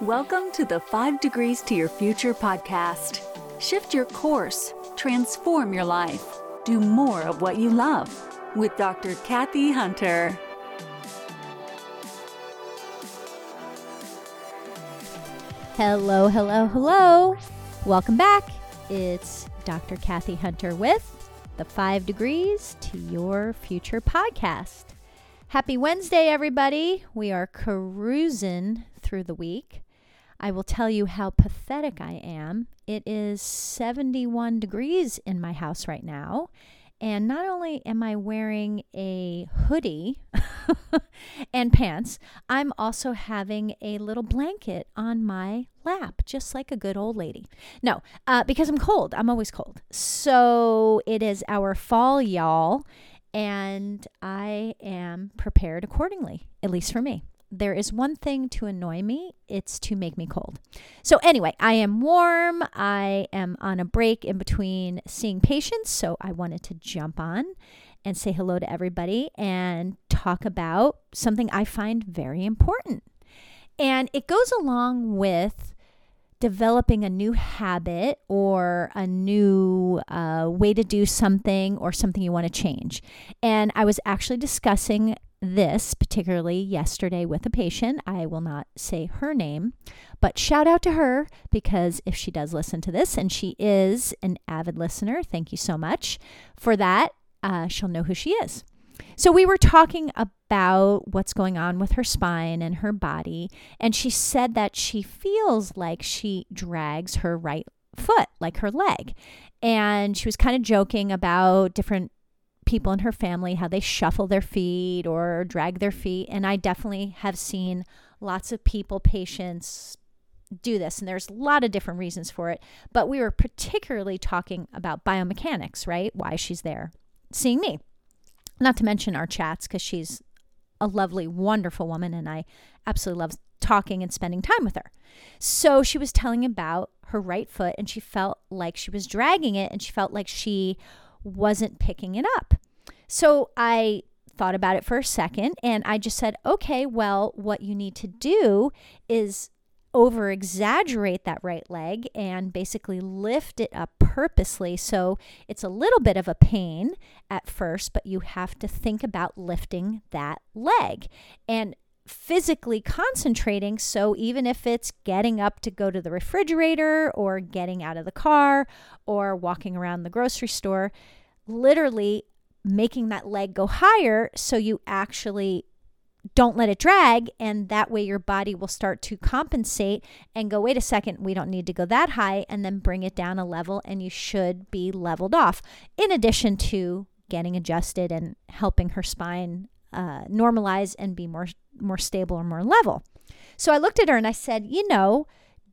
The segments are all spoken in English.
Welcome to the Five Degrees to Your Future podcast. Shift your course, transform your life, do more of what you love with Dr. Kathy Hunter. Hello, hello, hello. Welcome back. It's Dr. Kathy Hunter with the Five Degrees to Your Future podcast. Happy Wednesday, everybody. We are cruising through the week. I will tell you how pathetic I am. It is 71 degrees in my house right now. And not only am I wearing a hoodie and pants, I'm also having a little blanket on my lap, just like a good old lady. No, uh, because I'm cold. I'm always cold. So it is our fall, y'all. And I am prepared accordingly, at least for me there is one thing to annoy me it's to make me cold. So, anyway, I am warm. I am on a break in between seeing patients. So, I wanted to jump on and say hello to everybody and talk about something I find very important. And it goes along with developing a new habit or a new uh, way to do something or something you want to change. And I was actually discussing this, particularly yesterday with a patient. I will not say her name, but shout out to her because if she does listen to this, and she is an avid listener, thank you so much for that. Uh, she'll know who she is. So, we were talking about what's going on with her spine and her body, and she said that she feels like she drags her right foot, like her leg. And she was kind of joking about different people in her family how they shuffle their feet or drag their feet. And I definitely have seen lots of people, patients, do this. And there's a lot of different reasons for it. But we were particularly talking about biomechanics, right? Why she's there seeing me. Not to mention our chats, because she's a lovely, wonderful woman. And I absolutely love talking and spending time with her. So she was telling about her right foot and she felt like she was dragging it and she felt like she wasn't picking it up. So I thought about it for a second and I just said, okay, well, what you need to do is over exaggerate that right leg and basically lift it up purposely. So it's a little bit of a pain at first, but you have to think about lifting that leg and physically concentrating. So even if it's getting up to go to the refrigerator or getting out of the car or walking around the grocery store, literally making that leg go higher so you actually don't let it drag and that way your body will start to compensate and go wait a second we don't need to go that high and then bring it down a level and you should be leveled off. In addition to getting adjusted and helping her spine uh, normalize and be more more stable or more level. So i looked at her and i said you know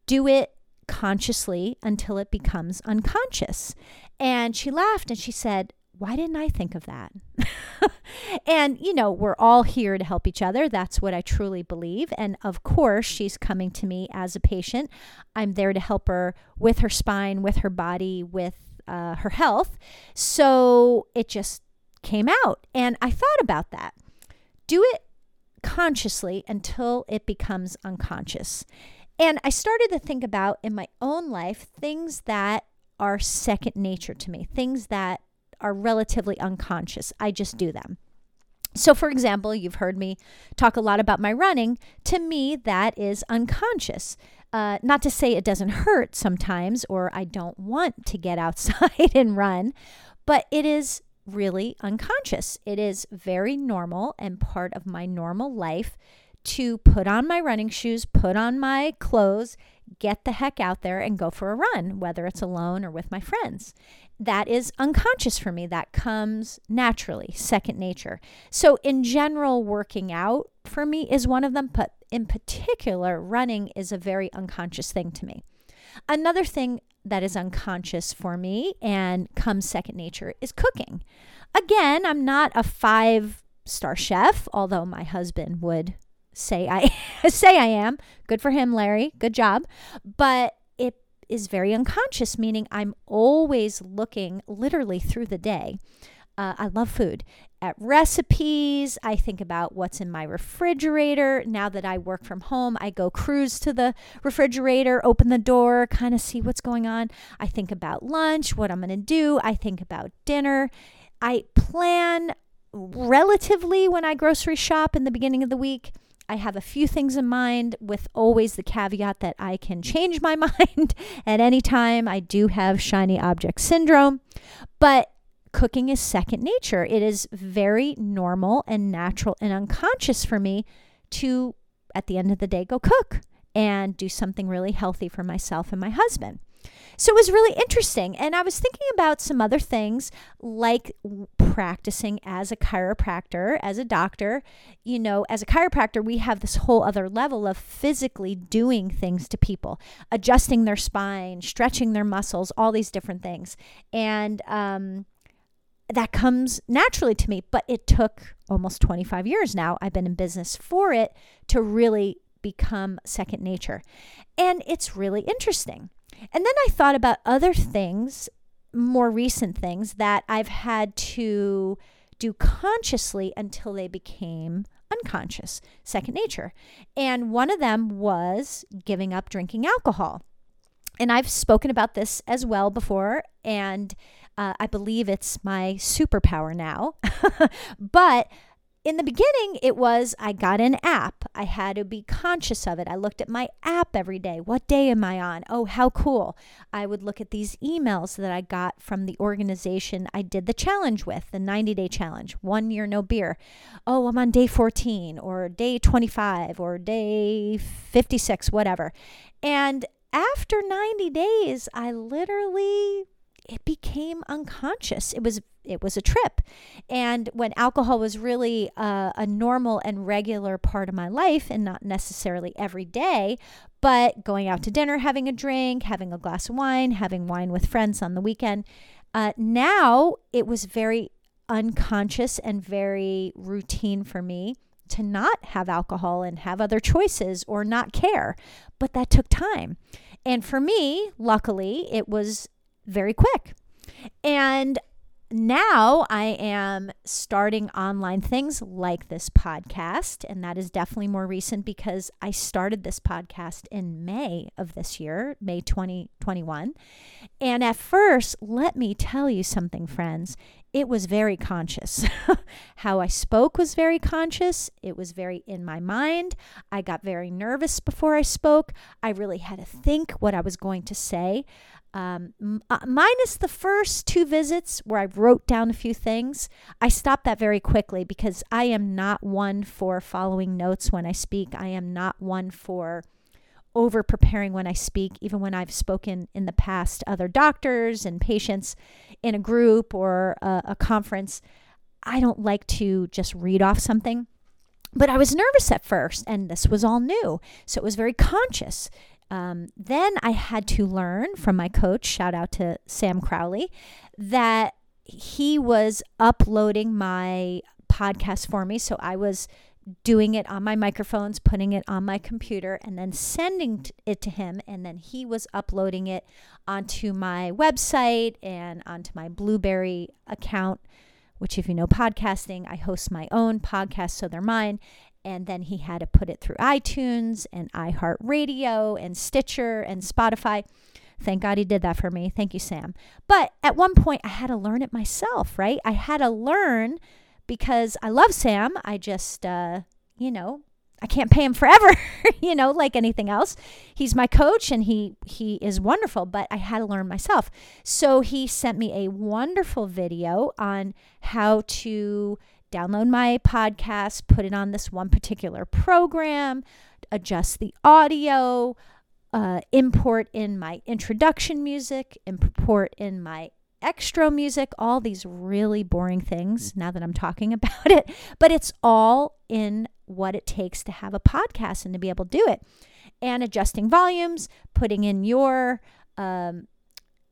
do it consciously until it becomes unconscious. And she laughed and she said why didn't I think of that? and, you know, we're all here to help each other. That's what I truly believe. And of course, she's coming to me as a patient. I'm there to help her with her spine, with her body, with uh, her health. So it just came out. And I thought about that. Do it consciously until it becomes unconscious. And I started to think about in my own life things that are second nature to me, things that are relatively unconscious. I just do them. So, for example, you've heard me talk a lot about my running. To me, that is unconscious. Uh, not to say it doesn't hurt sometimes or I don't want to get outside and run, but it is really unconscious. It is very normal and part of my normal life to put on my running shoes, put on my clothes, get the heck out there and go for a run, whether it's alone or with my friends that is unconscious for me. That comes naturally, second nature. So, in general, working out for me is one of them, but in particular, running is a very unconscious thing to me. Another thing that is unconscious for me and comes second nature is cooking. Again, I'm not a five star chef, although my husband would say I say I am. Good for him, Larry. Good job. But it is very unconscious, meaning I'm always looking literally through the day. Uh, I love food. At recipes, I think about what's in my refrigerator. Now that I work from home, I go cruise to the refrigerator, open the door, kind of see what's going on. I think about lunch, what I'm going to do. I think about dinner. I plan relatively when I grocery shop in the beginning of the week. I have a few things in mind with always the caveat that I can change my mind at any time. I do have shiny object syndrome, but cooking is second nature. It is very normal and natural and unconscious for me to, at the end of the day, go cook and do something really healthy for myself and my husband. So it was really interesting. And I was thinking about some other things like practicing as a chiropractor, as a doctor. You know, as a chiropractor, we have this whole other level of physically doing things to people, adjusting their spine, stretching their muscles, all these different things. And, um, that comes naturally to me, but it took almost 25 years now. I've been in business for it to really become second nature. And it's really interesting. And then I thought about other things, more recent things that I've had to do consciously until they became unconscious, second nature. And one of them was giving up drinking alcohol. And I've spoken about this as well before, and uh, I believe it's my superpower now. but in the beginning, it was I got an app. I had to be conscious of it. I looked at my app every day. What day am I on? Oh, how cool. I would look at these emails that I got from the organization I did the challenge with, the 90 day challenge, one year no beer. Oh, I'm on day 14 or day 25 or day 56, whatever. And after 90 days, I literally it became unconscious. It was it was a trip, and when alcohol was really uh, a normal and regular part of my life, and not necessarily every day, but going out to dinner, having a drink, having a glass of wine, having wine with friends on the weekend. Uh, now it was very unconscious and very routine for me to not have alcohol and have other choices or not care. But that took time. And for me, luckily, it was very quick. And now I am starting online things like this podcast. And that is definitely more recent because I started this podcast in May of this year, May 2021. And at first, let me tell you something, friends. It was very conscious. How I spoke was very conscious. It was very in my mind. I got very nervous before I spoke. I really had to think what I was going to say. Um, uh, minus the first two visits where I wrote down a few things, I stopped that very quickly because I am not one for following notes when I speak. I am not one for over preparing when I speak, even when I've spoken in the past other doctors and patients in a group or a, a conference. I don't like to just read off something. But I was nervous at first, and this was all new. So it was very conscious. Um, then I had to learn from my coach, shout out to Sam Crowley, that he was uploading my podcast for me. So I was doing it on my microphones, putting it on my computer, and then sending it to him. And then he was uploading it onto my website and onto my Blubrry account, which, if you know podcasting, I host my own podcast, so they're mine and then he had to put it through iTunes and iHeartRadio and Stitcher and Spotify. Thank God he did that for me. Thank you, Sam. But at one point, I had to learn it myself, right? I had to learn because I love Sam. I just, uh, you know, I can't pay him forever, you know, like anything else. He's my coach and he he is wonderful, but I had to learn myself. So he sent me a wonderful video on how to download my podcast, put it on this one particular program, adjust the audio, uh, import in my introduction music, import in my extra music, all these really boring things now that I'm talking about it. But it's all in what it takes to have a podcast and to be able to do it. And adjusting volumes, putting in your um,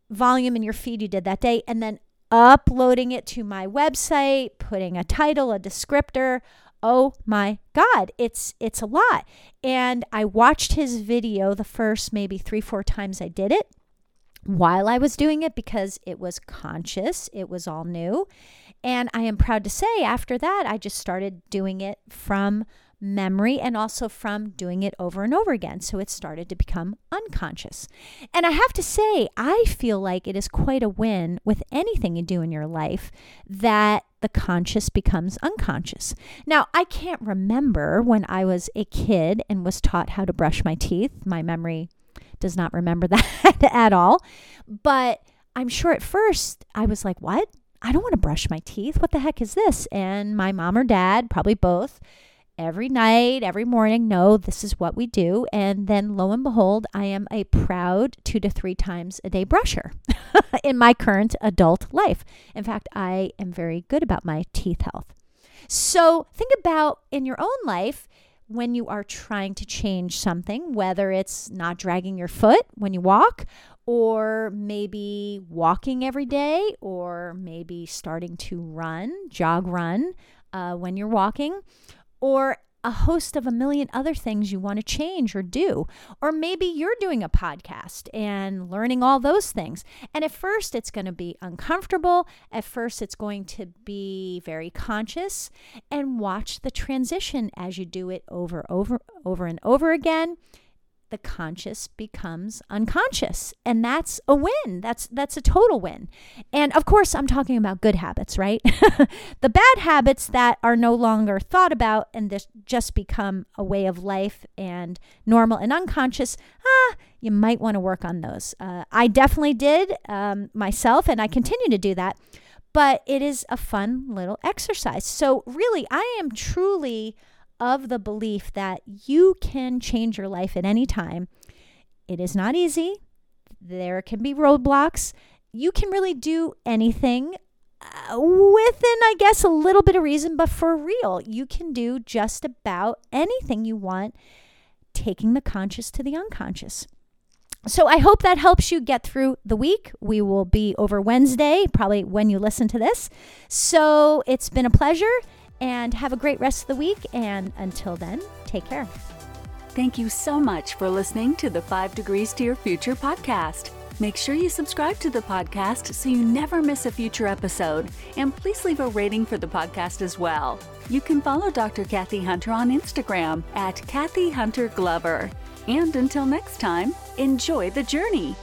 volume in your feed you did that day, and then uploading it to my website, putting a title, a descriptor. Oh my god, it's it's a lot. And I watched his video the first maybe 3 4 times I did it. while I was doing it because it was conscious, it was all new. And I am proud to say, after that, I just started doing it from memory and also from doing it over and over again. So it started to become unconscious. And I have to say, I feel like it is quite a win with anything you do in your life that the conscious becomes unconscious. Now, I can't remember when I was a kid and was taught how to brush my teeth. My memory does not remember that at all. But I'm sure at first I was like, what? I don't want to brush my teeth. What the heck is this? And my mom or dad, probably both, every night, every morning, no, this is what we do. And then lo and behold, I am a proud two to three times a day brusher in my current adult life. In fact, I am very good about my teeth health. So think about in your own life when you are trying to change something, whether it's not dragging your foot when you walk, or maybe walking every day, or maybe starting to run, jog run uh, when you're walking, or a host of a million other things you want to change or do. Or maybe you're doing a podcast and learning all those things. And at first, it's going to be uncomfortable. At first, it's going to be very conscious. And watch the transition as you do it over, over, over and over again the conscious becomes unconscious. And that's a win. That's that's a total win. And of course i'm talking about good habits right? The bad habits that are no longer thought about and this just become a way of life and normal and unconscious ah you might want to work on those. Uh, i definitely did um, myself and i continue to do that but it is a fun little exercise. So really i am truly of the belief that you can change your life at any time. It is not easy. There can be roadblocks. You can really do anything uh, within, I guess, a little bit of reason, but for real, you can do just about anything you want, taking the conscious to the unconscious. So I hope that helps you get through the week. We will be over Wednesday, probably when you listen to this. So it's been a pleasure and have a great rest of the week. And until then, take care. Thank you so much for listening to the Five Degrees to Your Future podcast. Make sure you subscribe to the podcast so you never miss a future episode. And please leave a rating for the podcast as well. You can follow Dr. Kathy Hunter on Instagram at Kathy Hunter Glover. And until next time, enjoy the journey.